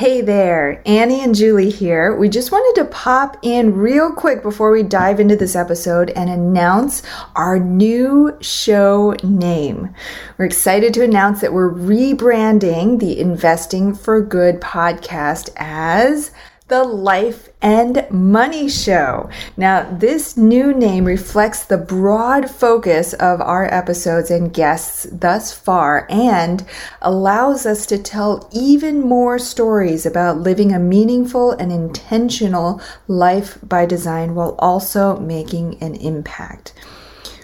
Hey there, Annie and Julie here. We just wanted to pop in real quick before we dive into this episode and announce our new show name. We're excited to announce that we're rebranding the Investing for Good podcast as the Life and Money Show. Now, this new name reflects the broad focus of our episodes and guests thus far and allows us to tell even more stories about living a meaningful and intentional life by design while also making an impact.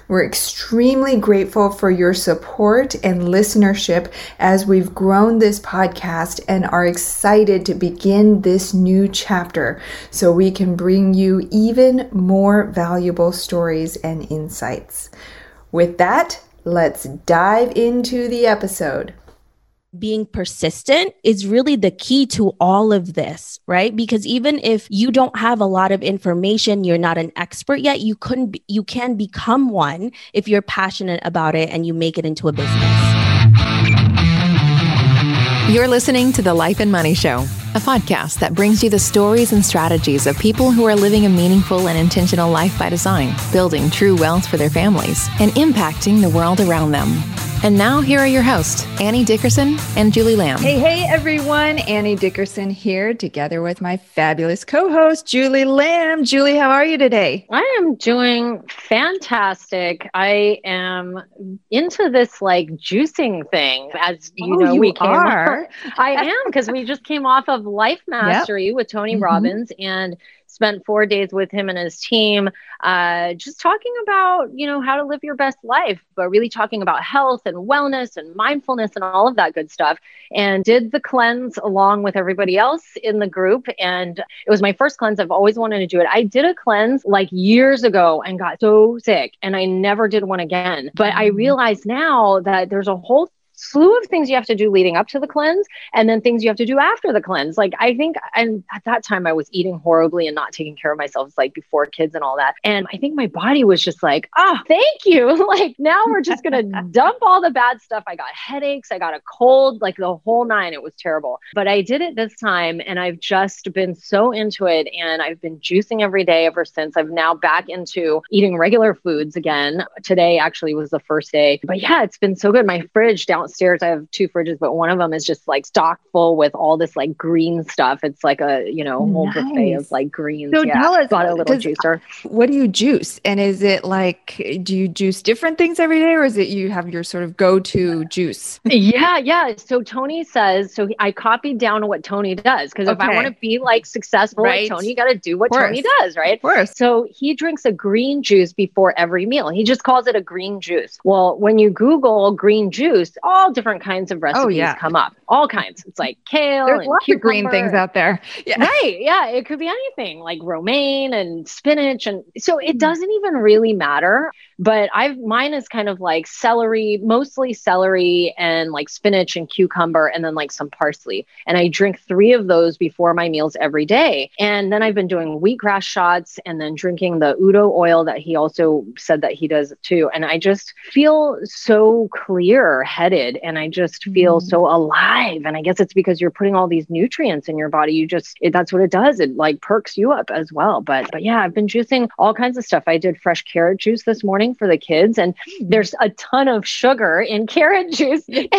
We're extremely grateful for your support and listenership as we've grown this podcast and are excited to begin this new chapter so we can bring you even more valuable stories and insights. With that, let's dive into the episode being persistent is really the key to all of this, right? Because even if you don't have a lot of information, you're not an expert yet, you couldn't be, you can become one if you're passionate about it and you make it into a business. You're listening to the Life and Money Show, a podcast that brings you the stories and strategies of people who are living a meaningful and intentional life by design, building true wealth for their families, and impacting the world around them. And now, here are your hosts, Annie Dickerson and Julie Lamb. Hey, hey, everyone. Annie Dickerson here, together with my fabulous co host, Julie Lamb. Julie, how are you today? I am doing fantastic. I am into this like juicing thing. As you oh, know, you we came are. I am because we just came off of Life Mastery yep. with Tony mm-hmm. Robbins and spent four days with him and his team, uh, just talking about, you know, how to live your best life, but really talking about health and wellness and mindfulness and all of that good stuff. And did the cleanse along with everybody else in the group. And it was my first cleanse. I've always wanted to do it. I did a cleanse like years ago and got so sick, and I never did one again. But I mm. realize now that there's a whole slew of things you have to do leading up to the cleanse and then things you have to do after the cleanse. Like I think, and at that time I was eating horribly and not taking care of myself. It's like before kids and all that. And I think my body was just like, oh, thank you. like now we're just going to dump all the bad stuff. I got headaches. I got a cold, like the whole nine. It was terrible. But I did it this time and I've just been so into it. And I've been juicing every day ever since. I've now back into eating regular foods again. Today actually was the first day. But yeah, it's been so good. My fridge down downstairs I have two fridges, but one of them is just like stock full with all this like green stuff. It's like a you know whole nice. buffet of like greens. So yeah, tell us, got a little does, juicer. What do you juice? And is it like do you juice different things every day, or is it you have your sort of go to juice? yeah, yeah. So Tony says so. I copied down what Tony does because okay. if I want to be like successful right. like Tony, you got to do what Tony does, right? Of course. So he drinks a green juice before every meal. He just calls it a green juice. Well, when you Google green juice, all different kinds of oh, recipes oh, yeah. come up. All kinds. It's like kale There's and lots of green things out there. Yeah. Right. Yeah. It could be anything like romaine and spinach. And so it mm. doesn't even really matter. But I've mine is kind of like celery, mostly celery and like spinach and cucumber and then like some parsley. And I drink three of those before my meals every day. And then I've been doing wheatgrass shots and then drinking the Udo oil that he also said that he does too. And I just feel so clear headed and I just feel mm-hmm. so alive. And I guess it's because you're putting all these nutrients in your body. You just, it, that's what it does. It like perks you up as well. But, but yeah, I've been juicing all kinds of stuff. I did fresh carrot juice this morning for the kids and mm-hmm. there's a ton of sugar in carrot juice. And,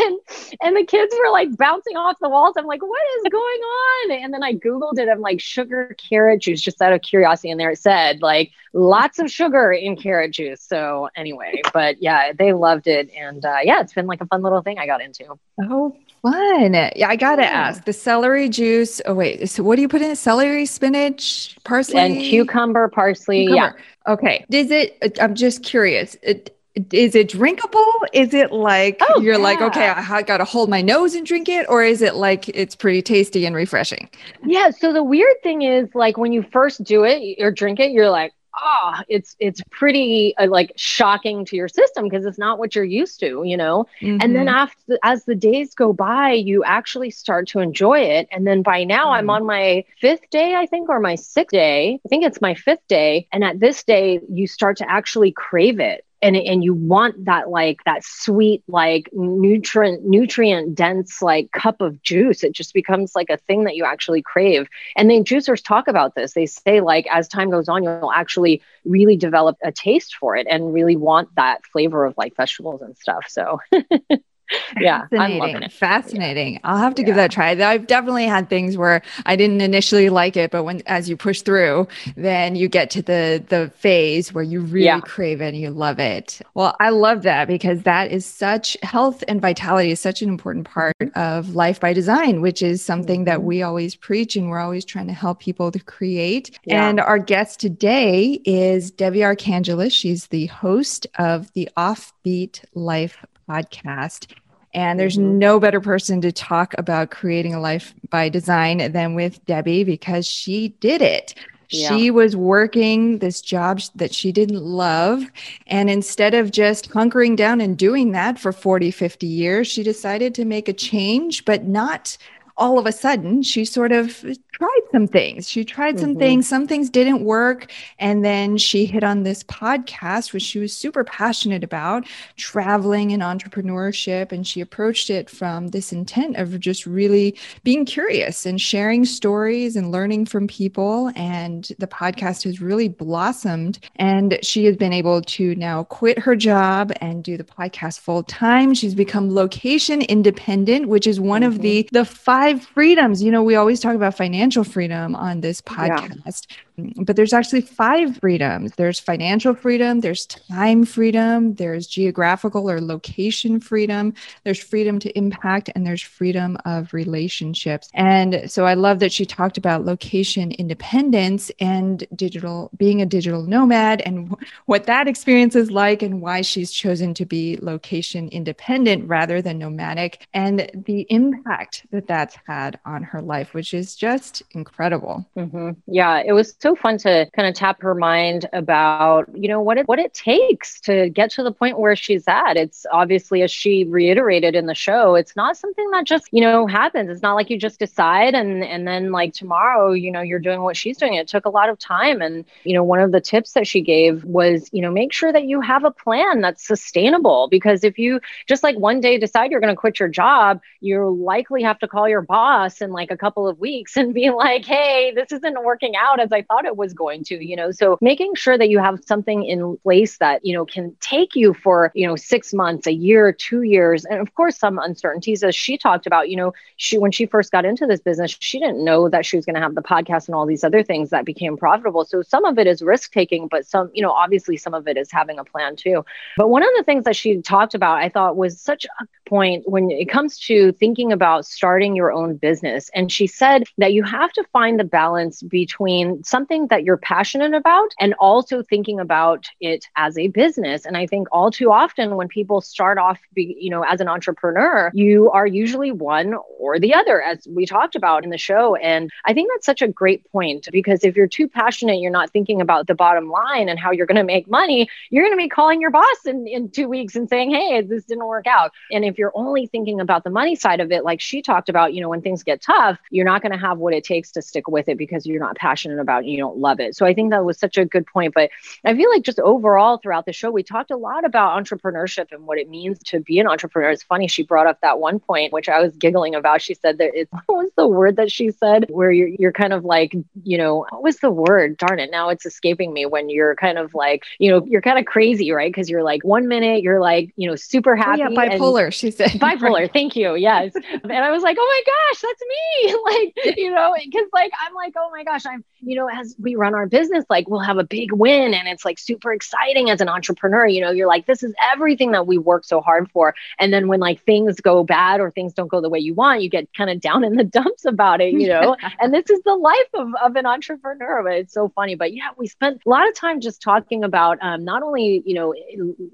and the kids were like bouncing off the walls. I'm like, what is going on? And then I Googled it. I'm like, sugar carrot juice, just out of curiosity. And there it said like lots of sugar in carrot juice. So anyway, but yeah, they loved it. And uh, yeah, it's been like a fun little thing I got into. Oh, fun. Yeah, I got to yeah. ask the celery juice. Oh, wait. So, what do you put in Celery, spinach, parsley? And cucumber, parsley. Cucumber. Yeah. Okay. Is it, uh, I'm just curious. It, is it drinkable? Is it like oh, you're yeah. like, okay, I, I got to hold my nose and drink it? Or is it like it's pretty tasty and refreshing? Yeah. So the weird thing is, like, when you first do it or drink it, you're like, oh, it's it's pretty uh, like shocking to your system because it's not what you're used to, you know. Mm-hmm. And then mm-hmm. after as the days go by, you actually start to enjoy it. And then by now, mm-hmm. I'm on my fifth day, I think, or my sixth day. I think it's my fifth day. And at this day, you start to actually crave it and and you want that like that sweet like nutrient nutrient dense like cup of juice it just becomes like a thing that you actually crave. And then juicers talk about this. They say like as time goes on you'll actually really develop a taste for it and really want that flavor of like vegetables and stuff so yeah, I'm loving it. Fascinating. Yeah. I'll have to give that a try. I've definitely had things where I didn't initially like it, but when as you push through, then you get to the the phase where you really yeah. crave it and you love it. Well, I love that because that is such health and vitality is such an important part mm-hmm. of life by design, which is something that mm-hmm. we always preach and we're always trying to help people to create. Yeah. And our guest today is Debbie Archangelis. She's the host of the Offbeat Life podcast. And there's mm-hmm. no better person to talk about creating a life by design than with Debbie because she did it. Yeah. She was working this job that she didn't love. And instead of just hunkering down and doing that for 40, 50 years, she decided to make a change, but not all of a sudden. She sort of tried some things. She tried some mm-hmm. things, some things didn't work. And then she hit on this podcast, which she was super passionate about traveling and entrepreneurship. And she approached it from this intent of just really being curious and sharing stories and learning from people. And the podcast has really blossomed. And she has been able to now quit her job and do the podcast full time. She's become location independent, which is one mm-hmm. of the, the five freedoms. You know, we always talk about financial financial freedom on this podcast. Yeah but there's actually five freedoms. There's financial freedom there's time freedom there's geographical or location freedom there's freedom to impact and there's freedom of relationships. And so i love that she talked about location independence and digital being a digital nomad and what that experience is like and why she's chosen to be location independent rather than nomadic and the impact that that's had on her life which is just incredible. Mm-hmm. yeah it was so so fun to kind of tap her mind about, you know, what it, what it takes to get to the point where she's at. It's obviously, as she reiterated in the show, it's not something that just, you know, happens. It's not like you just decide and, and then like tomorrow, you know, you're doing what she's doing. It took a lot of time. And, you know, one of the tips that she gave was, you know, make sure that you have a plan that's sustainable because if you just like one day decide you're going to quit your job, you likely have to call your boss in like a couple of weeks and be like, hey, this isn't working out as I thought thought it was going to, you know. So making sure that you have something in place that, you know, can take you for, you know, six months, a year, two years. And of course, some uncertainties, as she talked about, you know, she, when she first got into this business, she didn't know that she was going to have the podcast and all these other things that became profitable. So some of it is risk taking, but some, you know, obviously some of it is having a plan too. But one of the things that she talked about, I thought was such a point when it comes to thinking about starting your own business. And she said that you have to find the balance between something that you're passionate about and also thinking about it as a business. And I think all too often when people start off, be, you know, as an entrepreneur, you are usually one or the other, as we talked about in the show. And I think that's such a great point because if you're too passionate, you're not thinking about the bottom line and how you're going to make money, you're going to be calling your boss in, in two weeks and saying, hey, this didn't work out. And if you're only thinking about the money side of it, like she talked about, you know, when things get tough, you're not going to have what it takes to stick with it because you're not passionate about, it, you don't love it. So I think that was such a good point. But I feel like just overall throughout the show, we talked a lot about entrepreneurship and what it means to be an entrepreneur. It's funny, she brought up that one point, which I was giggling about. She said that it's what was the word that she said where you're, you're kind of like, you know, what was the word? Darn it. Now it's escaping me when you're kind of like, you know, you're kind of crazy, right? Because you're like one minute you're like, you know, super happy. Oh, yeah, bipolar, she said. Bipolar. Thank you. Yes. and I was like, oh my gosh, that's me. like, you know, because like I'm like, oh my gosh, I'm, you know, as we run our business, like we'll have a big win and it's like super exciting as an entrepreneur. You know, you're like, this is everything that we work so hard for. And then when like things go bad or things don't go the way you want, you get kind of down in the dumps about it, you know? and this is the life of, of an entrepreneur, but it's so funny. But yeah, we spent a lot of time just talking about um, not only, you know,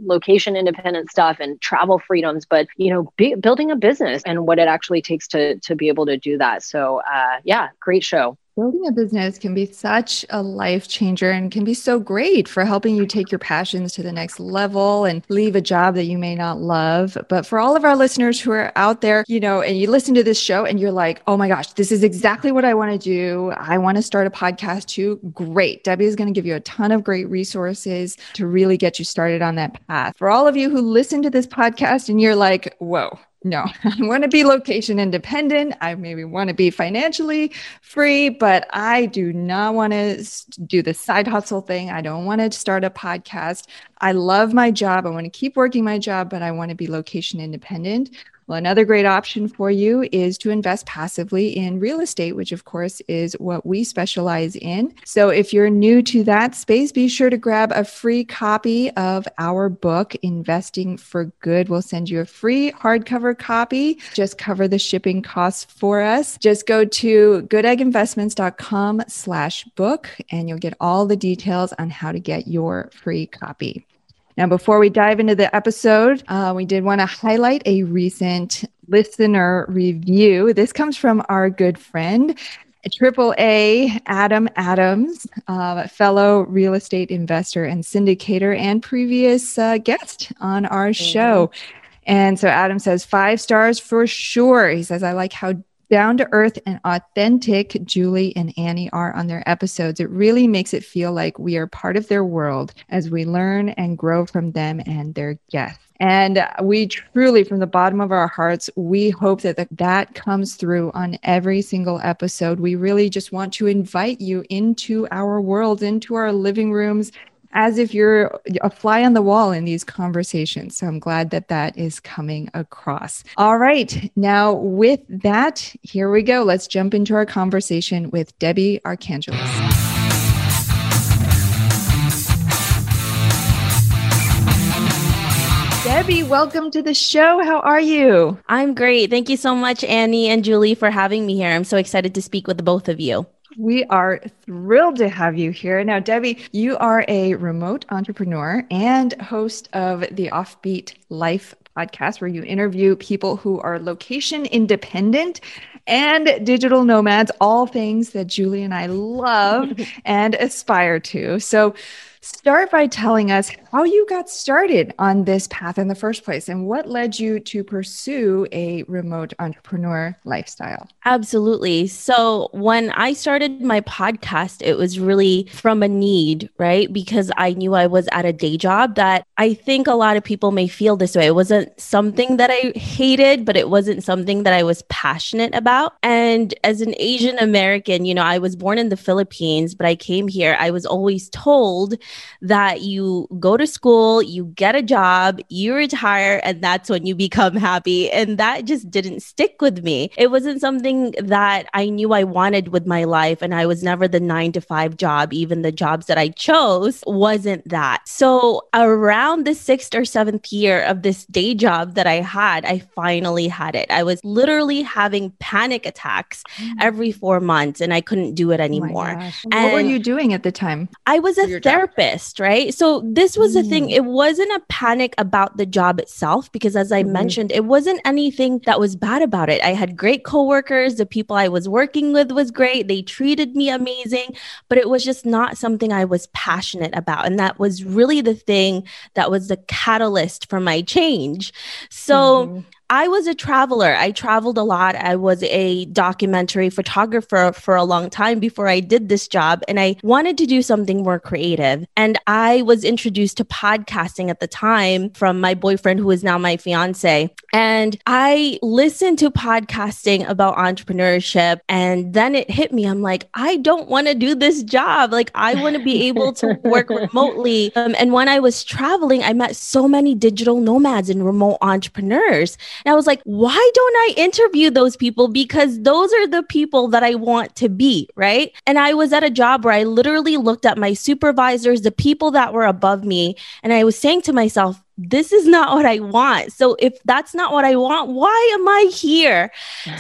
location independent stuff and travel freedoms, but, you know, building a business and what it actually takes to, to be able to do that. So uh, yeah, great show. Building a business can be such a life changer and can be so great for helping you take your passions to the next level and leave a job that you may not love. But for all of our listeners who are out there, you know, and you listen to this show and you're like, oh my gosh, this is exactly what I want to do. I want to start a podcast too. Great. Debbie is going to give you a ton of great resources to really get you started on that path. For all of you who listen to this podcast and you're like, whoa, no, I want to be location independent. I maybe want to be financially free, but I do not want to do the side hustle thing. I don't want to start a podcast. I love my job. I want to keep working my job, but I want to be location independent. Well, another great option for you is to invest passively in real estate, which of course is what we specialize in. So if you're new to that space, be sure to grab a free copy of our book, Investing for Good. We'll send you a free hardcover copy. Just cover the shipping costs for us. Just go to goodegginvestments.com slash book and you'll get all the details on how to get your free copy. Now, before we dive into the episode, uh, we did want to highlight a recent listener review. This comes from our good friend, Triple A Adam Adams, uh, fellow real estate investor and syndicator, and previous uh, guest on our mm-hmm. show. And so Adam says five stars for sure. He says, I like how down to earth and authentic Julie and Annie are on their episodes. It really makes it feel like we are part of their world as we learn and grow from them and their guests. And we truly, from the bottom of our hearts, we hope that the, that comes through on every single episode. We really just want to invite you into our world, into our living rooms, as if you're a fly on the wall in these conversations. So I'm glad that that is coming across. All right. Now, with that, here we go. Let's jump into our conversation with Debbie Archangelis. Debbie, welcome to the show. How are you? I'm great. Thank you so much, Annie and Julie, for having me here. I'm so excited to speak with both of you. We are thrilled to have you here. Now, Debbie, you are a remote entrepreneur and host of the Offbeat Life podcast, where you interview people who are location independent and digital nomads, all things that Julie and I love and aspire to. So, start by telling us how you got started on this path in the first place and what led you to pursue a remote entrepreneur lifestyle. Absolutely. So, when I started my podcast, it was really from a need, right? Because I knew I was at a day job that I think a lot of people may feel this way. It wasn't something that I hated, but it wasn't something that I was passionate about. And as an Asian American, you know, I was born in the Philippines, but I came here. I was always told that you go to school, you get a job, you retire, and that's when you become happy. And that just didn't stick with me. It wasn't something that I knew I wanted with my life. And I was never the nine to five job. Even the jobs that I chose wasn't that. So around the sixth or seventh year of this day job that I had, I finally had it. I was literally having panic attacks mm. every four months and I couldn't do it oh anymore. Oh what were you doing at the time? I was a therapist therapist, right? So this was the thing. Mm. It wasn't a panic about the job itself because as I mm-hmm. mentioned, it wasn't anything that was bad about it. I had great coworkers, the people I was working with was great. They treated me amazing, but it was just not something I was passionate about. And that was really the thing that was the catalyst for my change. So mm-hmm. I was a traveler. I traveled a lot. I was a documentary photographer for a long time before I did this job. And I wanted to do something more creative. And I was introduced to podcasting at the time from my boyfriend, who is now my fiance. And I listened to podcasting about entrepreneurship. And then it hit me. I'm like, I don't want to do this job. Like, I want to be able to work remotely. Um, and when I was traveling, I met so many digital nomads and remote entrepreneurs. And I was like, why don't I interview those people? Because those are the people that I want to be, right? And I was at a job where I literally looked at my supervisors, the people that were above me, and I was saying to myself, this is not what I want. So if that's not what I want, why am I here?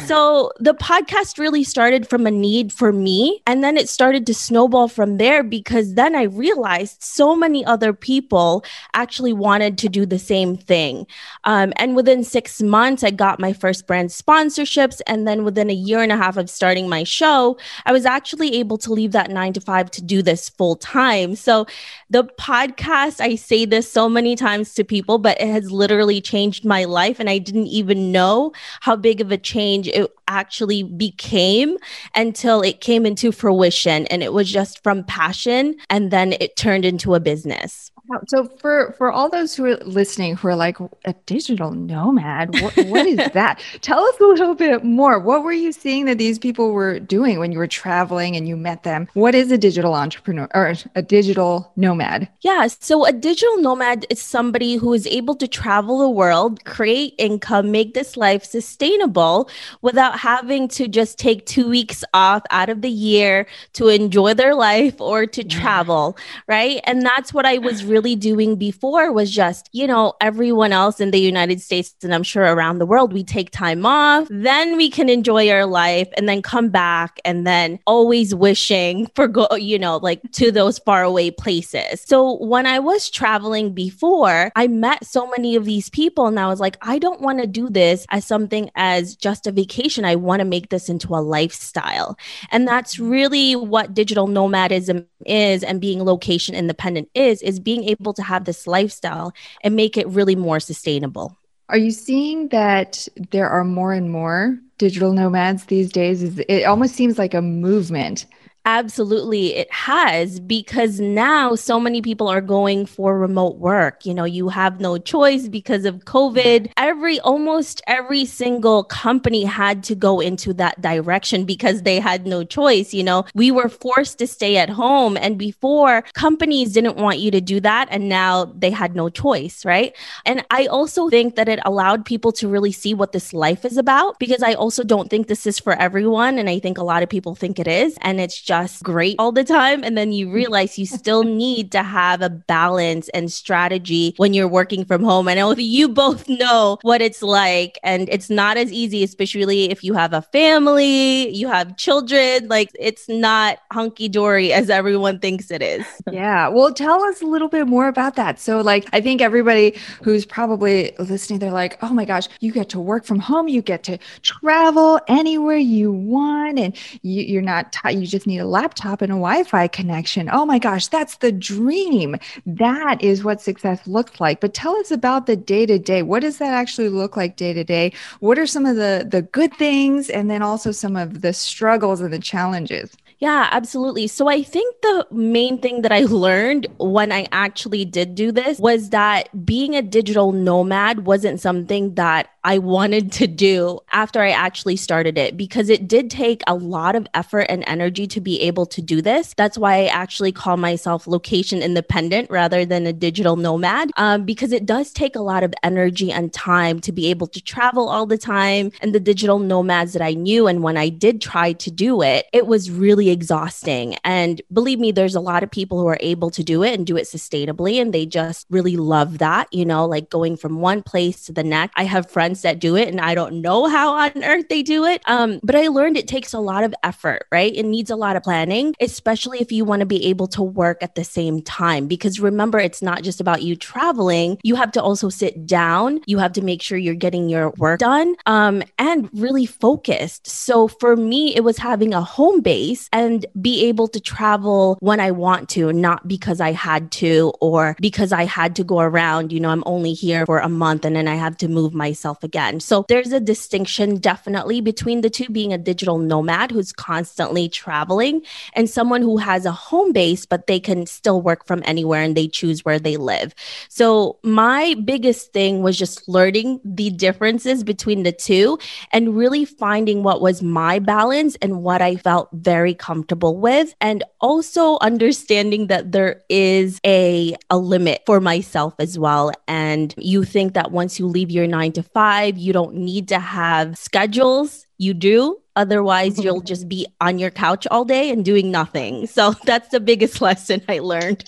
So the podcast really started from a need for me. And then it started to snowball from there because then I realized so many other people actually wanted to do the same thing. Um, and within six months, I got my first brand sponsorships. And then within a year and a half of starting my show, I was actually able to leave that nine to five to do this full time. So the podcast, I say this so many times to people, but it has literally changed my life. And I didn't even know how big of a change it actually became until it came into fruition. And it was just from passion. And then it turned into a business. So for for all those who are listening who are like a digital nomad, what, what is that? Tell us a little bit more. What were you seeing that these people were doing when you were traveling and you met them? What is a digital entrepreneur or a digital nomad? Yeah, so a digital nomad is somebody who is able to travel the world, create income, make this life sustainable without having to just take 2 weeks off out of the year to enjoy their life or to travel, right? And that's what I was really doing before was just, you know, everyone else in the United States and I'm sure around the world, we take time off, then we can enjoy our life and then come back and then always wishing for go, you know, like to those far away places. So when I was traveling before, I met so many of these people and I was like, I don't want to do this as something as just a vacation. I want to make this into a lifestyle. And that's really what digital nomadism is and being location independent is, is being being able to have this lifestyle and make it really more sustainable. Are you seeing that there are more and more digital nomads these days? Is it almost seems like a movement Absolutely, it has because now so many people are going for remote work. You know, you have no choice because of COVID. Every almost every single company had to go into that direction because they had no choice. You know, we were forced to stay at home, and before companies didn't want you to do that, and now they had no choice, right? And I also think that it allowed people to really see what this life is about because I also don't think this is for everyone. And I think a lot of people think it is. And it's just just great all the time. And then you realize you still need to have a balance and strategy when you're working from home. I know you both know what it's like, and it's not as easy, especially if you have a family, you have children. Like it's not hunky dory as everyone thinks it is. yeah. Well, tell us a little bit more about that. So, like, I think everybody who's probably listening, they're like, oh my gosh, you get to work from home, you get to travel anywhere you want, and you, are not, t- you just need a laptop and a Wi Fi connection. Oh my gosh, that's the dream. That is what success looks like. But tell us about the day to day. What does that actually look like day to day? What are some of the, the good things and then also some of the struggles and the challenges? Yeah, absolutely. So I think the main thing that I learned when I actually did do this was that being a digital nomad wasn't something that I wanted to do after I actually started it because it did take a lot of effort and energy to be able to do this. That's why I actually call myself location independent rather than a digital nomad um, because it does take a lot of energy and time to be able to travel all the time. And the digital nomads that I knew, and when I did try to do it, it was really exhausting. And believe me, there's a lot of people who are able to do it and do it sustainably. And they just really love that, you know, like going from one place to the next. I have friends that do it and I don't know how on earth they do it. Um, but I learned it takes a lot of effort, right? It needs a lot of planning, especially if you want to be able to work at the same time. Because remember, it's not just about you traveling, you have to also sit down, you have to make sure you're getting your work done um, and really focused. So for me, it was having a home base and and be able to travel when I want to, not because I had to or because I had to go around. You know, I'm only here for a month and then I have to move myself again. So there's a distinction definitely between the two being a digital nomad who's constantly traveling and someone who has a home base, but they can still work from anywhere and they choose where they live. So my biggest thing was just learning the differences between the two and really finding what was my balance and what I felt very comfortable with and also understanding that there is a a limit for myself as well and you think that once you leave your 9 to 5 you don't need to have schedules. You do Otherwise, you'll just be on your couch all day and doing nothing. So that's the biggest lesson I learned.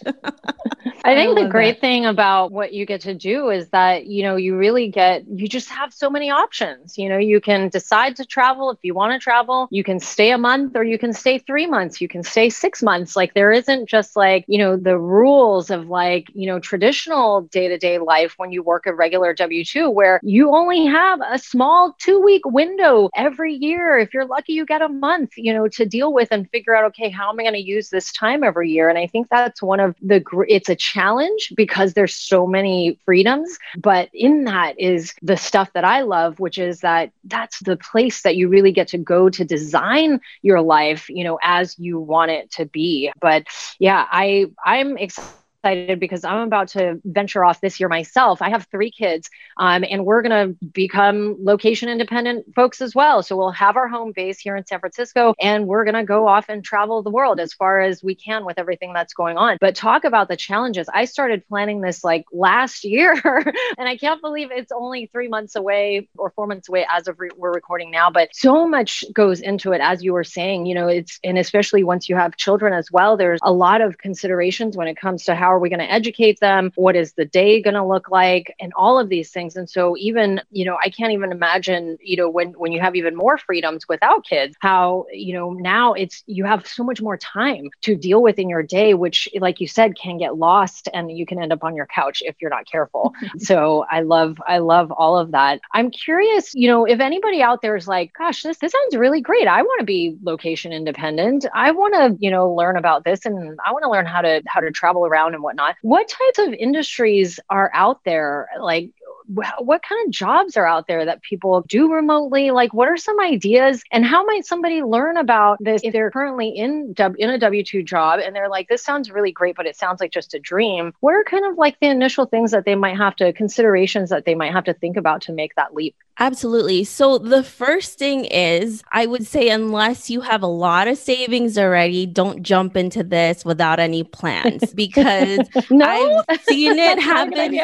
I think I the great that. thing about what you get to do is that, you know, you really get, you just have so many options. You know, you can decide to travel if you want to travel. You can stay a month or you can stay three months. You can stay six months. Like there isn't just like, you know, the rules of like, you know, traditional day to day life when you work a regular W 2 where you only have a small two week window every year. If you're lucky, you get a month, you know, to deal with and figure out, okay, how am I going to use this time every year? And I think that's one of the, it's a challenge because there's so many freedoms. But in that is the stuff that I love, which is that that's the place that you really get to go to design your life, you know, as you want it to be. But yeah, I I'm excited excited because I'm about to venture off this year myself. I have three kids, um, and we're going to become location independent folks as well. So we'll have our home base here in San Francisco, and we're going to go off and travel the world as far as we can with everything that's going on. But talk about the challenges. I started planning this like last year, and I can't believe it's only three months away or four months away as of re- we're recording now. But so much goes into it, as you were saying. You know, it's and especially once you have children as well. There's a lot of considerations when it comes to how are we going to educate them? What is the day going to look like? And all of these things. And so even, you know, I can't even imagine, you know, when when you have even more freedoms without kids, how, you know, now it's you have so much more time to deal with in your day, which like you said can get lost and you can end up on your couch if you're not careful. so I love I love all of that. I'm curious, you know, if anybody out there is like, gosh, this this sounds really great. I want to be location independent. I want to, you know, learn about this and I want to learn how to how to travel around and whatnot. What types of industries are out there? Like, what kind of jobs are out there that people do remotely? Like, what are some ideas, and how might somebody learn about this if they're currently in in a W two job and they're like, this sounds really great, but it sounds like just a dream? What are kind of like the initial things that they might have to considerations that they might have to think about to make that leap? Absolutely. So the first thing is, I would say, unless you have a lot of savings already, don't jump into this without any plans because no? I've seen it happen.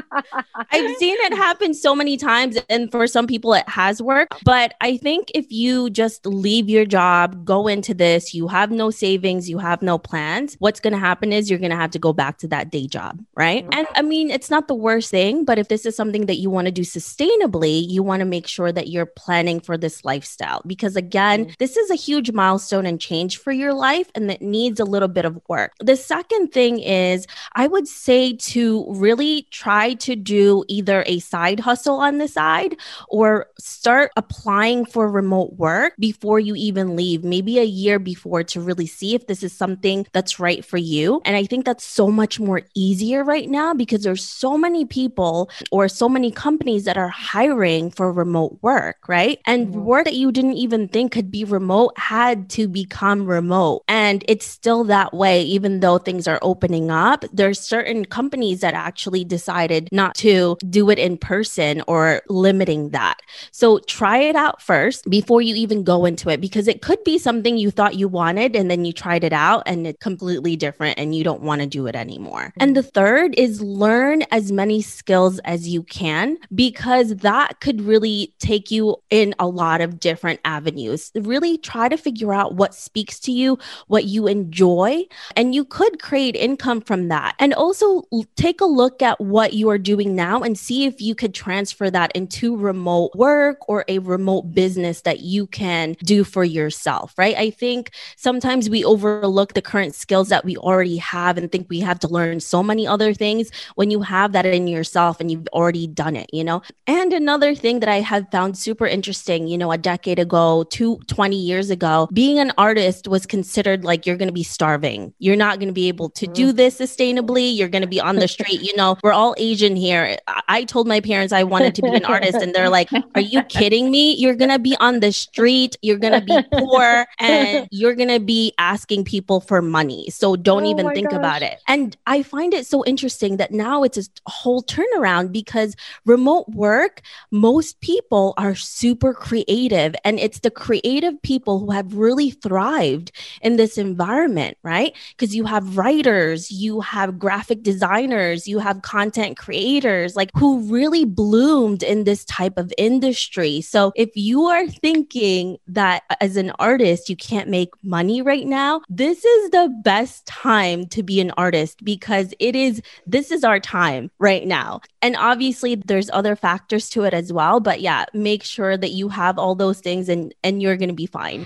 I've seen it happen so many times. And for some people, it has worked. But I think if you just leave your job, go into this, you have no savings, you have no plans, what's going to happen is you're going to have to go back to that day job. Right. Mm-hmm. And I mean, it's not the worst thing, but if this is something that you want to do sustainably, you want to make sure that you're planning for this lifestyle because, again, mm-hmm. this is a huge milestone and change for your life and that needs a little bit of work. The second thing is, I would say to really try to do either a side hustle on the side or start applying for remote work before you even leave, maybe a year before to really see if this is something that's right for you. And I think that's so much more easier right now because there's so many people or so many companies companies that are hiring for remote work, right? And mm-hmm. work that you didn't even think could be remote had to become remote. And it's still that way, even though things are opening up. There's certain companies that actually decided not to do it in person or limiting that. So try it out first before you even go into it, because it could be something you thought you wanted and then you tried it out and it's completely different and you don't want to do it anymore. Mm-hmm. And the third is learn as many skills as you can. Because that could really take you in a lot of different avenues. Really try to figure out what speaks to you, what you enjoy, and you could create income from that. And also take a look at what you are doing now and see if you could transfer that into remote work or a remote business that you can do for yourself, right? I think sometimes we overlook the current skills that we already have and think we have to learn so many other things when you have that in yourself and you've already done it, you know? And another thing that I have found super interesting, you know, a decade ago, two, 20 years ago, being an artist was considered like you're going to be starving. You're not going to be able to do mm-hmm. this sustainably. You're going to be on the street. You know, we're all Asian here. I told my parents I wanted to be an artist, and they're like, Are you kidding me? You're going to be on the street. You're going to be poor and you're going to be asking people for money. So don't oh even think gosh. about it. And I find it so interesting that now it's a whole turnaround because remote work, most people are super creative. And it's the creative people who have really thrived in this environment, right? Because you have writers, you have graphic designers, you have content creators, like who really bloomed in this type of industry. So if you are thinking that uh, as an artist, you can't make money right now, this is the best time to be an artist because it is, this is our time right now. And obviously there's other factors to it as well. But yeah, make sure that you have all those things and, and you're going to be fine.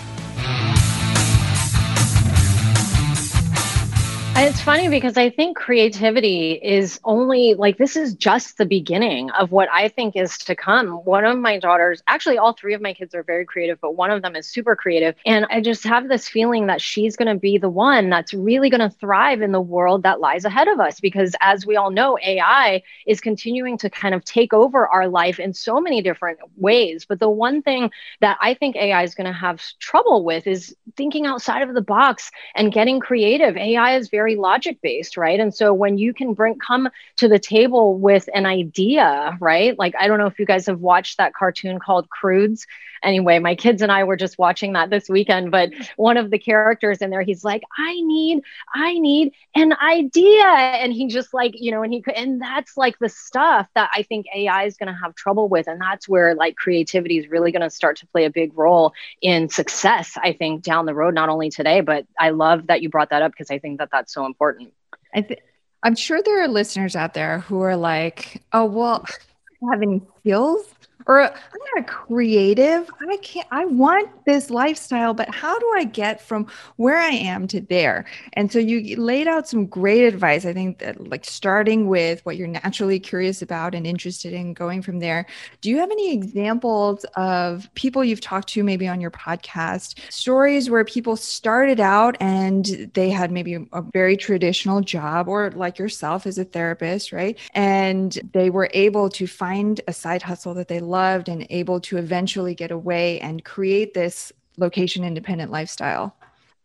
It's funny because I think creativity is only like this is just the beginning of what I think is to come. One of my daughters, actually, all three of my kids are very creative, but one of them is super creative. And I just have this feeling that she's going to be the one that's really going to thrive in the world that lies ahead of us. Because as we all know, AI is continuing to kind of take over our life in so many different ways. But the one thing that I think AI is going to have trouble with is thinking outside of the box and getting creative. AI is very very logic based, right? And so when you can bring come to the table with an idea, right? Like I don't know if you guys have watched that cartoon called Croods. Anyway, my kids and I were just watching that this weekend, but one of the characters in there, he's like, "I need, I need an idea," and he just like, you know, and he could and that's like the stuff that I think AI is going to have trouble with, and that's where like creativity is really going to start to play a big role in success. I think down the road, not only today, but I love that you brought that up because I think that that's so important. I th- I'm sure there are listeners out there who are like, oh, well, I don't have any skills or I'm not creative. I can't, I want this lifestyle, but how do I get from where I am to there? And so you laid out some great advice. I think that like starting with what you're naturally curious about and interested in going from there. Do you have any examples of people you've talked to maybe on your podcast, stories where people started out and they had maybe a very traditional job or like yourself as a therapist, right? And they were able to find a side hustle that they loved and able to eventually get away and create this location independent lifestyle?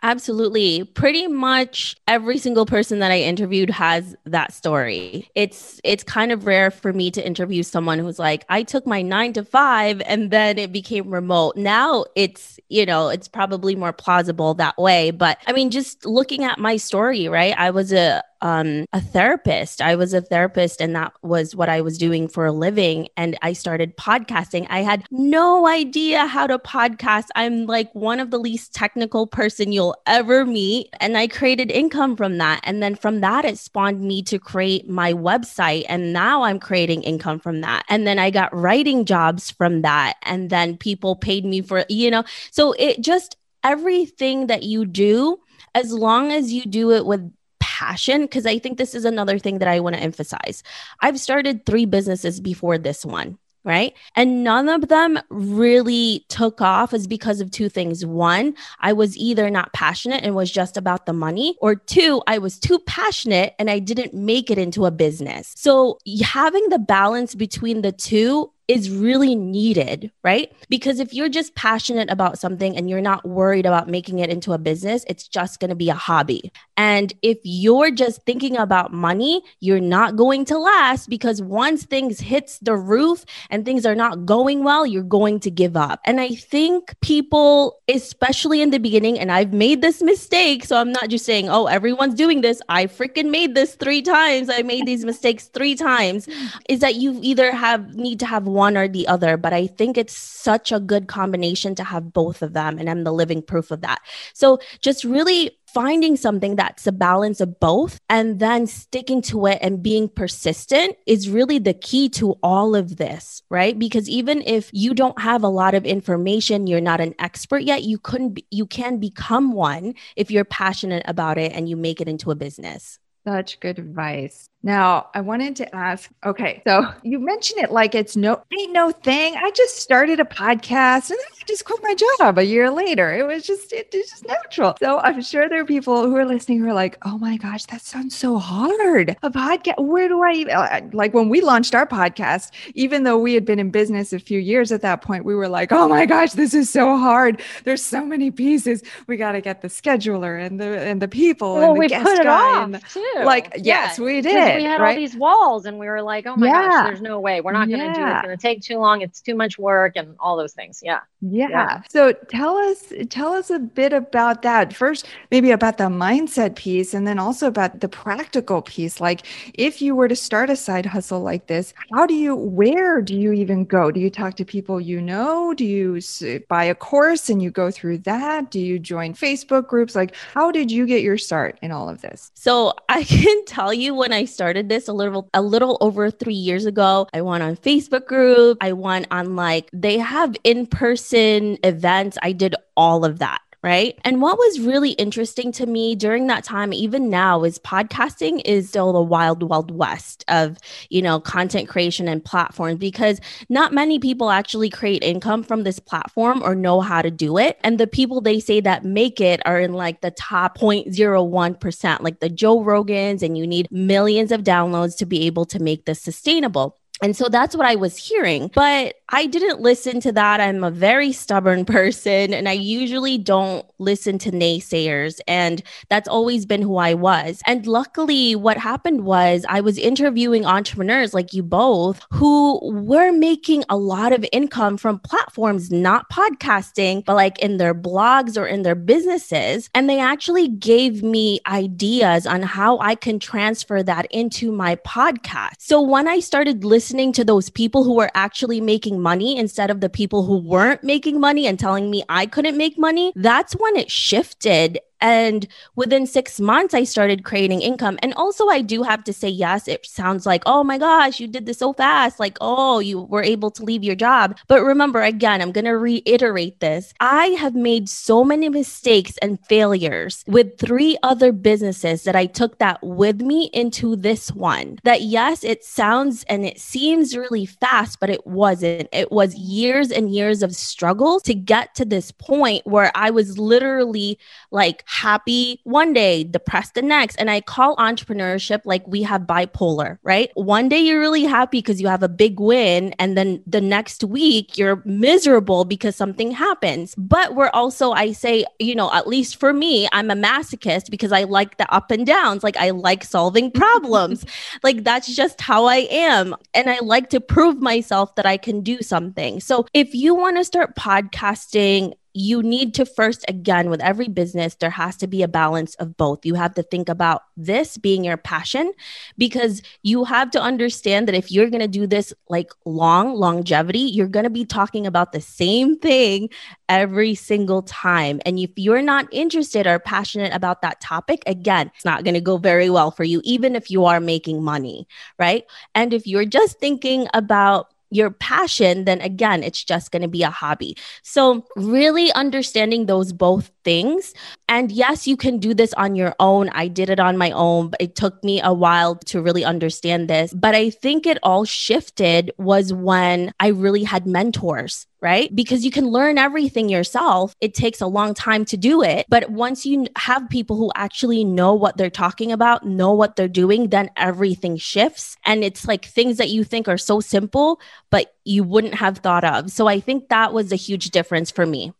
Absolutely. Pretty much every single person that I interviewed has that story. It's it's kind of rare for me to interview someone who's like, I took my 9 to 5 and then it became remote. Now it's, you know, it's probably more plausible that way, but I mean just looking at my story, right? I was a um, a therapist. I was a therapist, and that was what I was doing for a living. And I started podcasting. I had no idea how to podcast. I'm like one of the least technical person you'll ever meet, and I created income from that. And then from that, it spawned me to create my website, and now I'm creating income from that. And then I got writing jobs from that, and then people paid me for you know. So it just everything that you do as long as you do it with passion because I think this is another thing that I want to emphasize. I've started three businesses before this one right? And none of them really took off is because of two things. One, I was either not passionate and was just about the money, or two, I was too passionate and I didn't make it into a business. So having the balance between the two is really needed, right? Because if you're just passionate about something and you're not worried about making it into a business, it's just going to be a hobby. And if you're just thinking about money, you're not going to last because once things hits the roof and things are not going well, you're going to give up. And I think people, especially in the beginning, and I've made this mistake, so I'm not just saying, "Oh, everyone's doing this." I freaking made this 3 times. I made these mistakes 3 times. Is that you either have need to have one or the other, but I think it's such a good combination to have both of them. And I'm the living proof of that. So just really finding something that's a balance of both and then sticking to it and being persistent is really the key to all of this, right? Because even if you don't have a lot of information, you're not an expert yet, you couldn't be, you can become one if you're passionate about it and you make it into a business. Such good advice. Now, I wanted to ask okay, so you mentioned it like it's no, ain't no thing. I just started a podcast and I just quit my job a year later. It was just, it, it's just natural. So I'm sure there are people who are listening who are like, oh my gosh, that sounds so hard. A podcast, where do I even, uh, like when we launched our podcast, even though we had been in business a few years at that point, we were like, oh my gosh, this is so hard. There's so many pieces. We got to get the scheduler and the, and the people well, and the we guest put it guy. Off the, too. Like, yes, we did we had right? all these walls and we were like, oh my yeah. gosh, there's no way. We're not going to yeah. do it. It's going to take too long. It's too much work and all those things. Yeah. yeah. Yeah. So tell us, tell us a bit about that. First, maybe about the mindset piece and then also about the practical piece. Like if you were to start a side hustle like this, how do you, where do you even go? Do you talk to people you know? Do you buy a course and you go through that? Do you join Facebook groups? Like how did you get your start in all of this? So I can tell you when I started this a little a little over 3 years ago. I went on Facebook group, I went on like they have in-person events. I did all of that right? And what was really interesting to me during that time, even now, is podcasting is still the wild, wild west of, you know, content creation and platforms because not many people actually create income from this platform or know how to do it. And the people they say that make it are in like the top 0.01%, like the Joe Rogans, and you need millions of downloads to be able to make this sustainable. And so that's what I was hearing. But I didn't listen to that. I'm a very stubborn person and I usually don't listen to naysayers. And that's always been who I was. And luckily, what happened was I was interviewing entrepreneurs like you both who were making a lot of income from platforms, not podcasting, but like in their blogs or in their businesses. And they actually gave me ideas on how I can transfer that into my podcast. So when I started listening to those people who were actually making making money instead of the people who weren't making money and telling me I couldn't make money, that's when it shifted and within six months, I started creating income. And also, I do have to say, yes, it sounds like, oh my gosh, you did this so fast. Like, oh, you were able to leave your job. But remember, again, I'm going to reiterate this. I have made so many mistakes and failures with three other businesses that I took that with me into this one. That, yes, it sounds and it seems really fast, but it wasn't. It was years and years of struggle to get to this point where I was literally like, happy one day, depressed the next. And I call entrepreneurship like we have bipolar, right? One day you're really happy because you have a big win. And then the next week you're miserable because something happens. But we're also, I say, you know, at least for me, I'm a masochist because I like the up and downs. Like I like solving problems. like that's just how I am. And I like to prove myself that I can do something. So if you want to start podcasting, you need to first, again, with every business, there has to be a balance of both. You have to think about this being your passion because you have to understand that if you're going to do this like long longevity, you're going to be talking about the same thing every single time. And if you're not interested or passionate about that topic, again, it's not going to go very well for you, even if you are making money, right? And if you're just thinking about your passion, then again, it's just going to be a hobby. So, really understanding those both things. And yes, you can do this on your own. I did it on my own, but it took me a while to really understand this. But I think it all shifted was when I really had mentors right? Because you can learn everything yourself. It takes a long time to do it. But once you have people who actually know what they're talking about, know what they're doing, then everything shifts. And it's like things that you think are so simple, but you wouldn't have thought of. So I think that was a huge difference for me.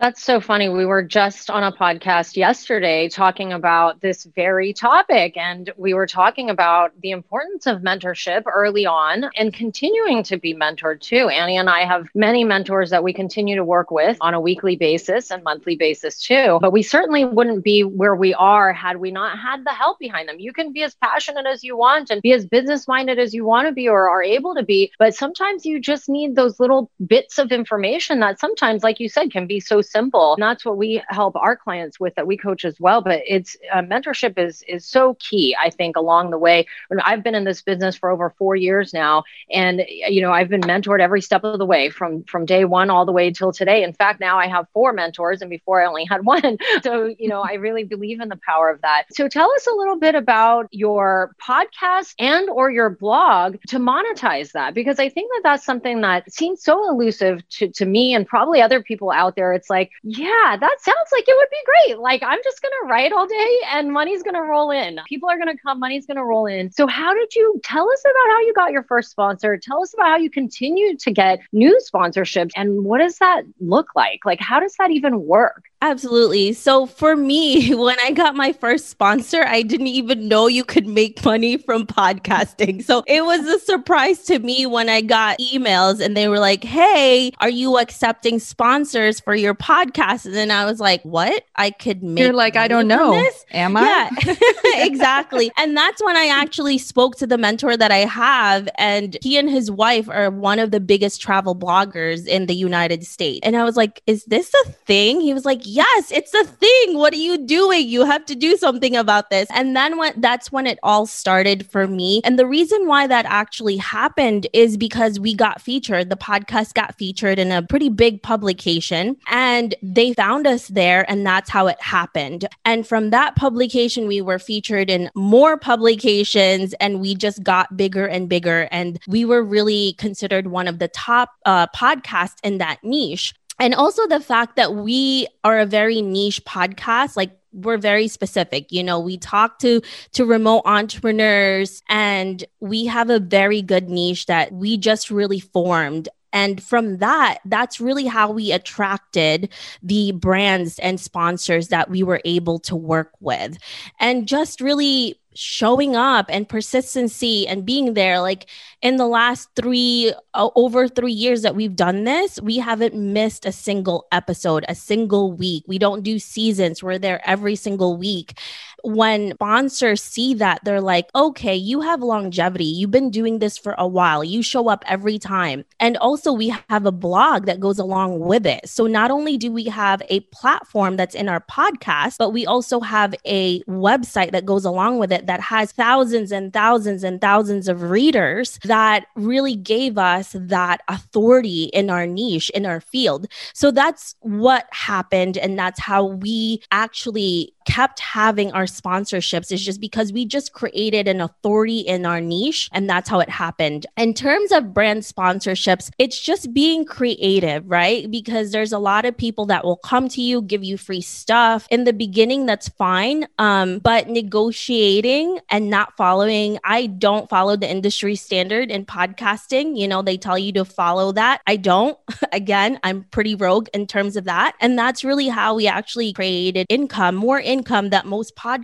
That's so funny. We were just on a podcast yesterday talking about this very topic, and we were talking about the importance of mentorship early on and continuing to be mentored too. Annie and I have many mentors that we continue to work with on a weekly basis and monthly basis too. But we certainly wouldn't be where we are had we not had the help behind them. You can be as passionate as you want and be as business minded as you want to be or are able to be, but sometimes you just need those little bits of information that sometimes, like you said, can be so simple. And that's what we help our clients with that we coach as well. But it's uh, mentorship is is so key, I think, along the way. I've been in this business for over four years now, and you know I've been mentored every step of the way from from day one all the way till today. In fact, now I have four mentors, and before I only had one. So you know I really believe in the power of that. So tell us a little bit about your podcast and or your blog to monetize that because I think that that's something that seems so elusive to to me and probably other people out there. It's like, yeah, that sounds like it would be great. Like, I'm just going to write all day and money's going to roll in. People are going to come, money's going to roll in. So, how did you tell us about how you got your first sponsor? Tell us about how you continue to get new sponsorships and what does that look like? Like, how does that even work? Absolutely. So for me, when I got my first sponsor, I didn't even know you could make money from podcasting. So it was a surprise to me when I got emails and they were like, Hey, are you accepting sponsors for your podcast? And then I was like, What? I could make You're like, I don't know. This? Am I? Yeah, exactly. and that's when I actually spoke to the mentor that I have. And he and his wife are one of the biggest travel bloggers in the United States. And I was like, Is this a thing? He was like, yes, it's a thing. What are you doing? You have to do something about this. And then when that's when it all started for me. And the reason why that actually happened is because we got featured. The podcast got featured in a pretty big publication and they found us there. And that's how it happened. And from that publication, we were featured in more publications and we just got bigger and bigger. And we were really considered one of the top uh, podcasts in that niche and also the fact that we are a very niche podcast like we're very specific you know we talk to to remote entrepreneurs and we have a very good niche that we just really formed and from that, that's really how we attracted the brands and sponsors that we were able to work with. And just really showing up and persistency and being there like in the last 3 uh, over 3 years that we've done this we haven't missed a single episode a single week. We don't do seasons. We're there every single week when sponsors see that, they're like, okay, you have longevity. You've been doing this for a while. You show up every time. And also, we have a blog that goes along with it. So not only do we have a platform that's in our podcast, but we also have a website that goes along with it that has thousands and thousands and thousands of readers that really gave us that authority in our niche, in our field. So that's what happened. And that's how we actually kept having our sponsorships is just because we just created an authority in our niche and that's how it happened. In terms of brand sponsorships, it's just being creative, right? Because there's a lot of people that will come to you, give you free stuff. In the beginning, that's fine. Um, but negotiating and not following, I don't follow the industry standard in podcasting. You know, they tell you to follow that. I don't. Again, I'm pretty rogue in terms of that. And that's really how we actually created income, more income that most podcasters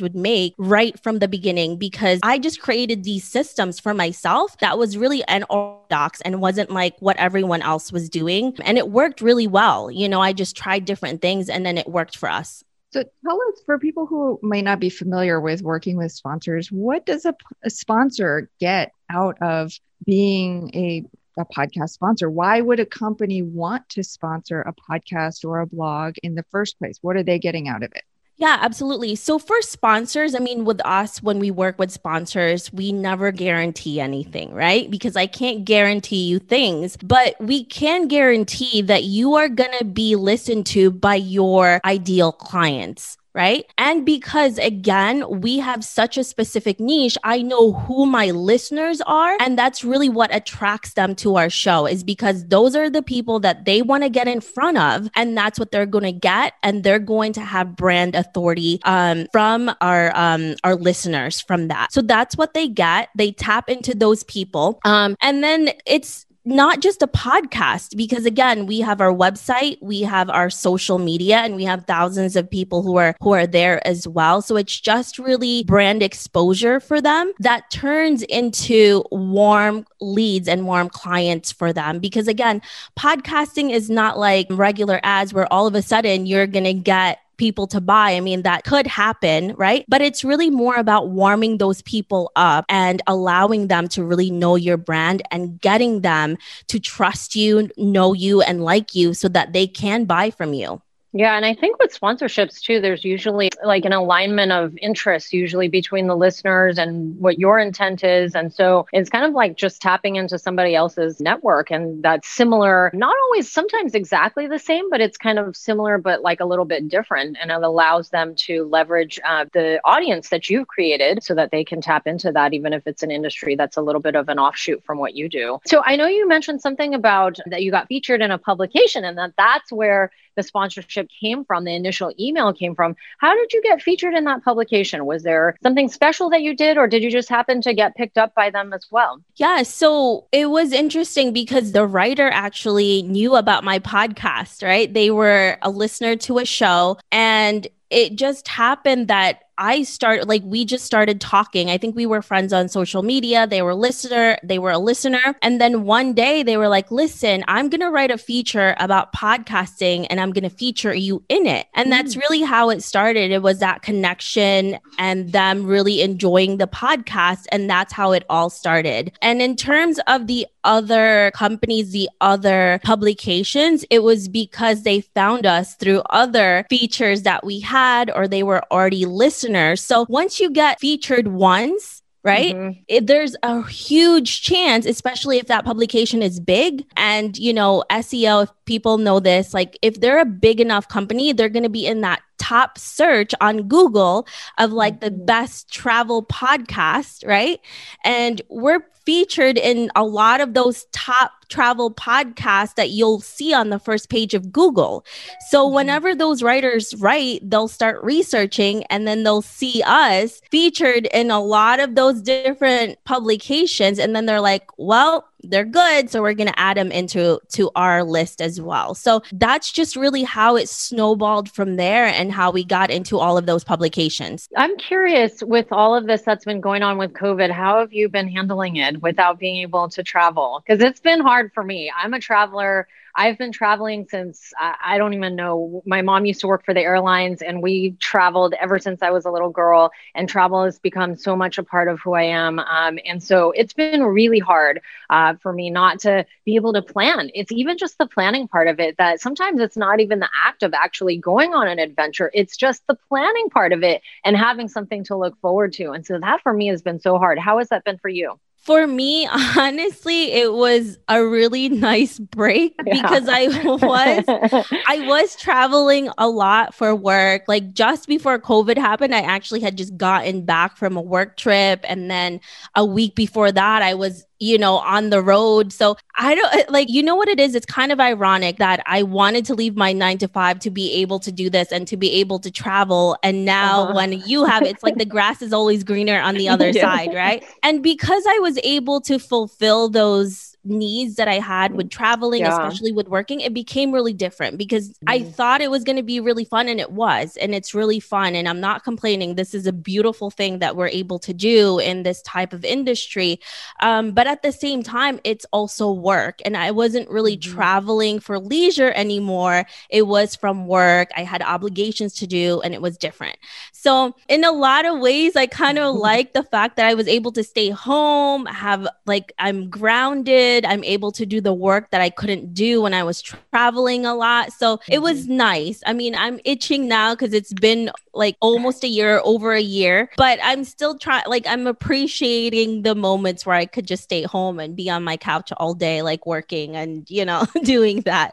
would make right from the beginning because I just created these systems for myself that was really an orthodox and wasn't like what everyone else was doing. And it worked really well. You know, I just tried different things and then it worked for us. So tell us for people who might not be familiar with working with sponsors, what does a, a sponsor get out of being a a podcast sponsor. Why would a company want to sponsor a podcast or a blog in the first place? What are they getting out of it? Yeah, absolutely. So for sponsors, I mean, with us, when we work with sponsors, we never guarantee anything, right? Because I can't guarantee you things, but we can guarantee that you are going to be listened to by your ideal clients right? And because again, we have such a specific niche, I know who my listeners are. And that's really what attracts them to our show is because those are the people that they want to get in front of. And that's what they're going to get. And they're going to have brand authority um, from our, um, our listeners from that. So that's what they get. They tap into those people. Um, and then it's, not just a podcast because again we have our website we have our social media and we have thousands of people who are who are there as well. So it's just really brand exposure for them that turns into warm leads and warm clients for them. Because again podcasting is not like regular ads where all of a sudden you're going to get people to buy. I mean, that could happen, right? But it's really more about warming those people up and allowing them to really know your brand and getting them to trust you, know you, and like you so that they can buy from you. Yeah, and I think with sponsorships too, there's usually like an alignment of interests usually between the listeners and what your intent is. And so it's kind of like just tapping into somebody else's network and that's similar, not always sometimes exactly the same, but it's kind of similar, but like a little bit different. And it allows them to leverage uh, the audience that you've created so that they can tap into that, even if it's an industry that's a little bit of an offshoot from what you do. So I know you mentioned something about that you got featured in a publication and that that's where the sponsorship came from, the initial email came from. How did you get featured in that publication? Was there something special that you did, or did you just happen to get picked up by them as well? Yeah, so it was interesting because the writer actually knew about my podcast, right? They were a listener to a show, and it just happened that I started like we just started talking. I think we were friends on social media. They were listener, they were a listener. And then one day they were like, "Listen, I'm going to write a feature about podcasting and I'm going to feature you in it." And mm. that's really how it started. It was that connection and them really enjoying the podcast and that's how it all started. And in terms of the other companies, the other publications, it was because they found us through other features that we had or they were already listeners. So once you get featured once, right mm-hmm. it, there's a huge chance especially if that publication is big and you know seo if people know this like if they're a big enough company they're going to be in that top search on google of like the mm-hmm. best travel podcast right and we're featured in a lot of those top travel podcasts that you'll see on the first page of Google. So mm-hmm. whenever those writers write, they'll start researching and then they'll see us featured in a lot of those different publications and then they're like, "Well, they're good so we're going to add them into to our list as well. So that's just really how it snowballed from there and how we got into all of those publications. I'm curious with all of this that's been going on with covid how have you been handling it without being able to travel? Because it's been hard for me. I'm a traveler I've been traveling since I don't even know. My mom used to work for the airlines, and we traveled ever since I was a little girl. And travel has become so much a part of who I am. Um, and so it's been really hard uh, for me not to be able to plan. It's even just the planning part of it that sometimes it's not even the act of actually going on an adventure, it's just the planning part of it and having something to look forward to. And so that for me has been so hard. How has that been for you? For me, honestly, it was a really nice break yeah. because I was I was traveling a lot for work. Like just before COVID happened, I actually had just gotten back from a work trip and then a week before that I was you know, on the road. So I don't like, you know what it is? It's kind of ironic that I wanted to leave my nine to five to be able to do this and to be able to travel. And now uh-huh. when you have it, it's like the grass is always greener on the other yeah. side, right? And because I was able to fulfill those needs that I had with traveling, yeah. especially with working, it became really different because mm. I thought it was going to be really fun and it was. And it's really fun. And I'm not complaining. This is a beautiful thing that we're able to do in this type of industry. Um, but at the same time, it's also work. And I wasn't really mm-hmm. traveling for leisure anymore. It was from work. I had obligations to do and it was different. So, in a lot of ways, I kind of like the fact that I was able to stay home, have like, I'm grounded kid. I'm able to do the work that I couldn't do when I was traveling a lot. So mm-hmm. it was mm-hmm. nice. I mean, I'm itching now because it's been like almost a year, over a year, but I'm still trying, like, I'm appreciating the moments where I could just stay home and be on my couch all day, like working and, you know, doing that.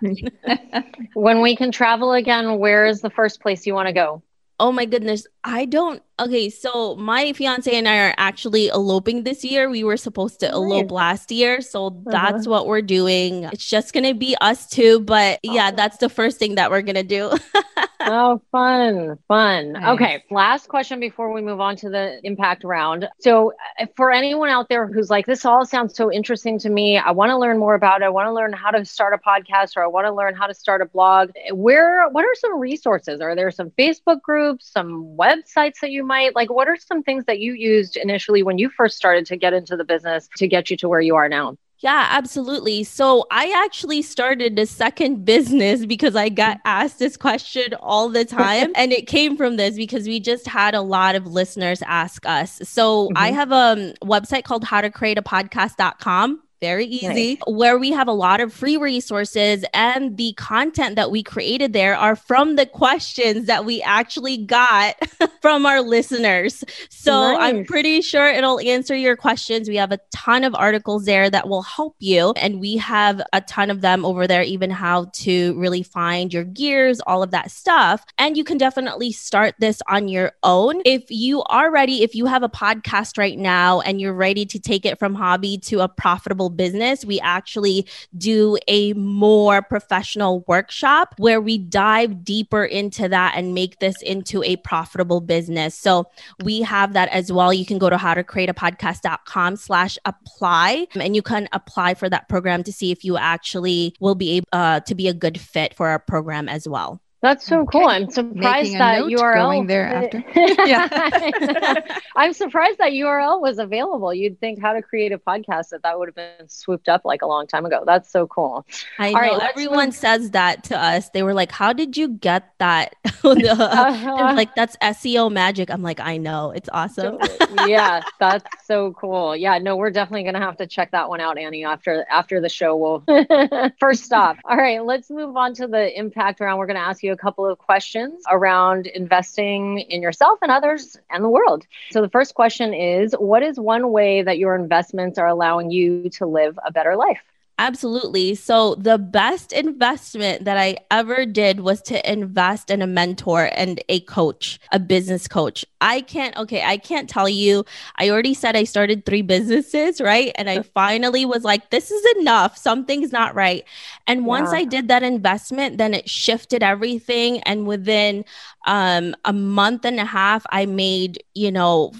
when we can travel again, where is the first place you want to go? Oh my goodness. I don't. Okay, so my fiance and I are actually eloping this year. We were supposed to elope last year, so uh-huh. that's what we're doing. It's just gonna be us two, but yeah, that's the first thing that we're gonna do. oh, fun, fun. Nice. Okay, last question before we move on to the impact round. So, uh, for anyone out there who's like, this all sounds so interesting to me, I want to learn more about it. I want to learn how to start a podcast, or I want to learn how to start a blog. Where? What are some resources? Are there some Facebook groups, some websites that you might like? What are some things that you used initially when you first started to get into the business to get you to where you are now? Yeah, absolutely. So I actually started a second business because I got asked this question all the time. and it came from this because we just had a lot of listeners ask us. So mm-hmm. I have a website called how to create a podcast.com very easy, nice. where we have a lot of free resources and the content that we created there are from the questions that we actually got from our listeners. So nice. I'm pretty sure it'll answer your questions. We have a ton of articles there that will help you. And we have a ton of them over there, even how to really find your gears, all of that stuff. And you can definitely start this on your own. If you are ready, if you have a podcast right now and you're ready to take it from hobby to a profitable business, we actually do a more professional workshop where we dive deeper into that and make this into a profitable business. So we have that as well. You can go to howtocreateapodcast.com slash apply and you can apply for that program to see if you actually will be able uh, to be a good fit for our program as well. That's so okay. cool. I'm surprised Making that URL going there after. yeah. I'm surprised that URL was available. You'd think how to create a podcast that that would have been swooped up like a long time ago. That's so cool. I All know right, everyone move. says that to us. They were like, "How did you get that?" uh-huh. like, "That's SEO magic." I'm like, "I know. It's awesome." yeah, that's so cool. Yeah, no, we're definitely going to have to check that one out, Annie, after after the show. We'll first stop. All right, let's move on to the impact round. We're going to ask you you a couple of questions around investing in yourself and others and the world. So, the first question is What is one way that your investments are allowing you to live a better life? Absolutely. So, the best investment that I ever did was to invest in a mentor and a coach, a business coach. I can't, okay, I can't tell you. I already said I started three businesses, right? And I finally was like, this is enough. Something's not right. And once yeah. I did that investment, then it shifted everything. And within um, a month and a half, I made, you know,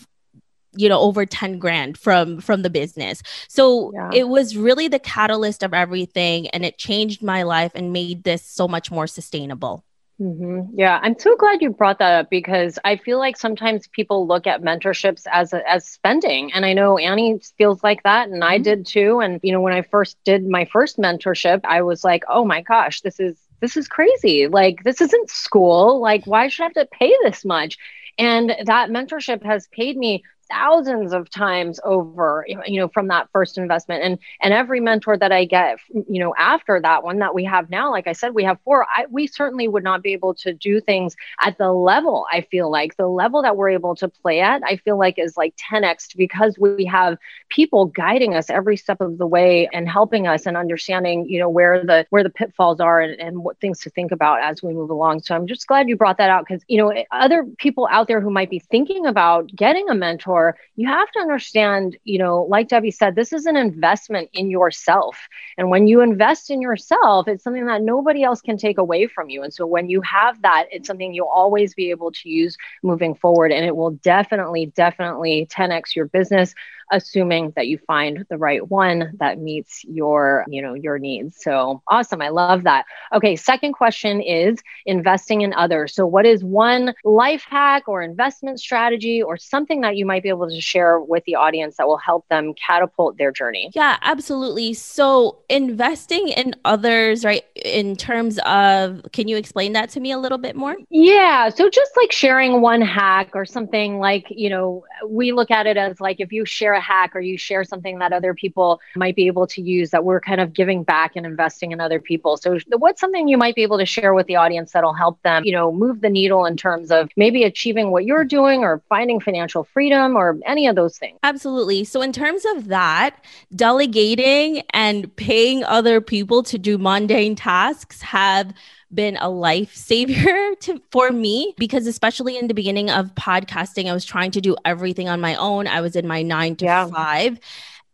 you know over 10 grand from from the business so yeah. it was really the catalyst of everything and it changed my life and made this so much more sustainable Mm-hmm. Yeah, I'm so glad you brought that up because I feel like sometimes people look at mentorships as a, as spending, and I know Annie feels like that, and mm-hmm. I did too. And you know, when I first did my first mentorship, I was like, "Oh my gosh, this is this is crazy! Like this isn't school. Like why should I have to pay this much?" And that mentorship has paid me thousands of times over you know from that first investment. And and every mentor that i get you know after that one that we have now like i said we have four I, we certainly would not be able to do things at the level i feel like. The level that we're able to play at i feel like is like 10x because we have people guiding us every step of the way and helping us and understanding you know where the where the pitfalls are and, and what things to think about as we move along. So i'm just glad you brought that out because you know other people out there who might be thinking about getting a mentor you have to understand, you know, like Debbie said, this is an investment in yourself. And when you invest in yourself, it's something that nobody else can take away from you. And so when you have that, it's something you'll always be able to use moving forward. And it will definitely, definitely 10x your business assuming that you find the right one that meets your you know your needs so awesome i love that okay second question is investing in others so what is one life hack or investment strategy or something that you might be able to share with the audience that will help them catapult their journey? Yeah, absolutely. So, investing in others, right, in terms of, can you explain that to me a little bit more? Yeah. So, just like sharing one hack or something like, you know, we look at it as like if you share a hack or you share something that other people might be able to use, that we're kind of giving back and investing in other people. So, what's something you might be able to share with the audience that'll help them, you know, move the needle in terms of maybe achieving what you're doing or finding financial freedom or any of those things? Absolutely. So, in terms of that, delegating and paying other people to do mundane tasks have been a lifesaver to for me because especially in the beginning of podcasting I was trying to do everything on my own. I was in my 9 to yeah. 5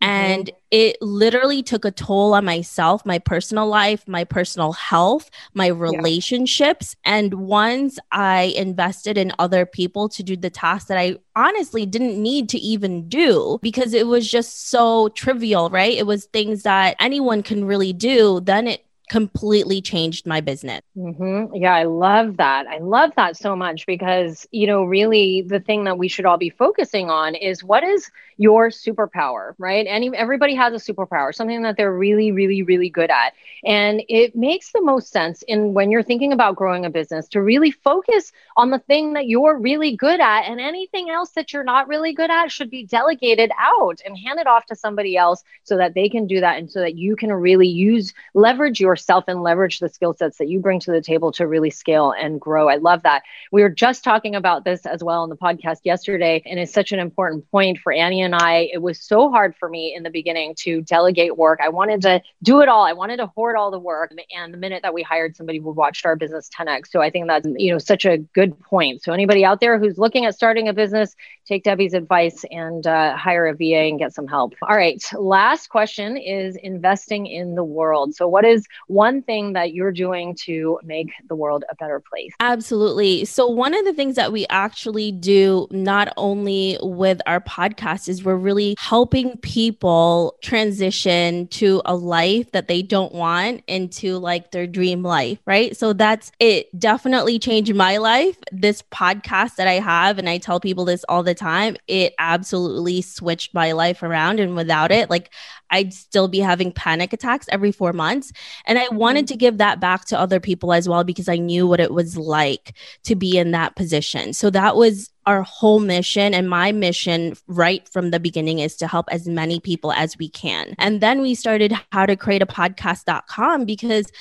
and mm-hmm. it literally took a toll on myself, my personal life, my personal health, my relationships. Yeah. And once I invested in other people to do the tasks that I honestly didn't need to even do because it was just so trivial, right? It was things that anyone can really do. Then it completely changed my business. Mm-hmm. Yeah, I love that. I love that so much because, you know, really the thing that we should all be focusing on is what is your superpower, right? Any everybody has a superpower, something that they're really, really, really good at. And it makes the most sense in when you're thinking about growing a business to really focus on the thing that you're really good at and anything else that you're not really good at should be delegated out and handed off to somebody else so that they can do that and so that you can really use leverage yourself and leverage the skill sets that you bring to the table to really scale and grow. I love that. We were just talking about this as well in the podcast yesterday and it's such an important point for Annie and I, it was so hard for me in the beginning to delegate work. I wanted to do it all. I wanted to hoard all the work. And the minute that we hired somebody, we watched our business 10x. So I think that's, you know, such a good point. So anybody out there who's looking at starting a business, take Debbie's advice and uh, hire a VA and get some help. All right. Last question is investing in the world. So what is one thing that you're doing to make the world a better place? Absolutely. So one of the things that we actually do not only with our podcast is we're really helping people transition to a life that they don't want into like their dream life, right? So that's it definitely changed my life. This podcast that I have, and I tell people this all the time, it absolutely switched my life around. And without it, like I'd still be having panic attacks every four months. And I wanted mm-hmm. to give that back to other people as well because I knew what it was like to be in that position. So that was our whole mission and my mission right from the beginning is to help as many people as we can. And then we started how to create a podcast.com because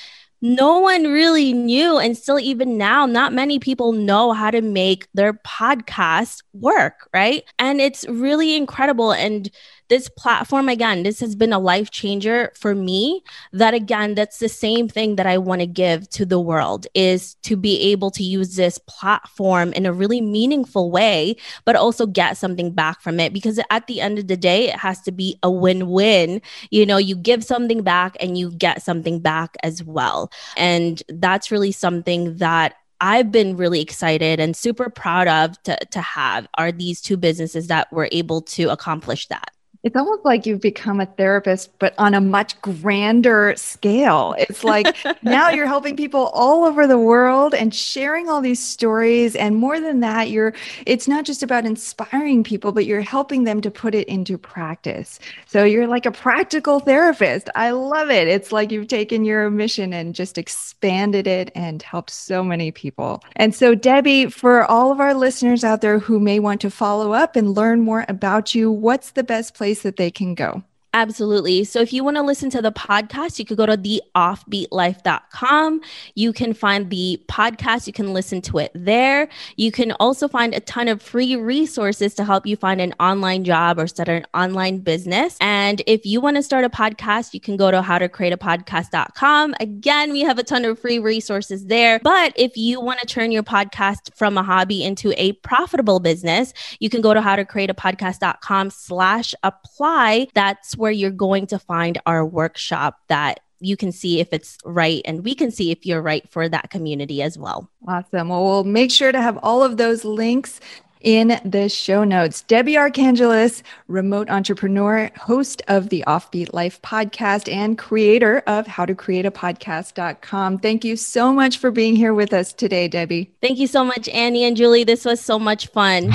no one really knew and still even now not many people know how to make their podcast work right and it's really incredible and this platform again this has been a life changer for me. That again that's the same thing that i want to give to the world is to be able to use this platform in a really meaningful way but also get something back from it. Because at the end of the day it has to be a win-win. You know you give something back and you get something back as well. And that's really something that I've been really excited and super proud of to, to have are these two businesses that were able to accomplish that. It's almost like you've become a therapist, but on a much grander scale. It's like now you're helping people all over the world and sharing all these stories. And more than that, you're, it's not just about inspiring people, but you're helping them to put it into practice. So you're like a practical therapist. I love it. It's like you've taken your mission and just expanded it and helped so many people. And so, Debbie, for all of our listeners out there who may want to follow up and learn more about you, what's the best place? Place that they can go. Absolutely. So if you want to listen to the podcast, you could go to theoffbeatlife.com. You can find the podcast, you can listen to it there. You can also find a ton of free resources to help you find an online job or start an online business. And if you want to start a podcast, you can go to howtocreateapodcast.com. Again, we have a ton of free resources there. But if you want to turn your podcast from a hobby into a profitable business, you can go to howtocreateapodcast.com slash apply. That's where you're going to find our workshop that you can see if it's right and we can see if you're right for that community as well. Awesome. Well, we'll make sure to have all of those links in the show notes. Debbie Archangelis, remote entrepreneur, host of the Offbeat Life podcast, and creator of how to create a podcast.com. Thank you so much for being here with us today, Debbie. Thank you so much, Annie and Julie. This was so much fun.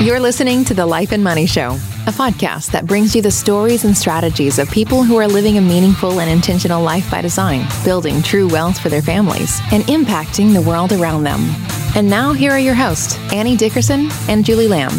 You're listening to The Life and Money Show, a podcast that brings you the stories and strategies of people who are living a meaningful and intentional life by design, building true wealth for their families, and impacting the world around them. And now, here are your hosts, Annie Dickerson and Julie Lam.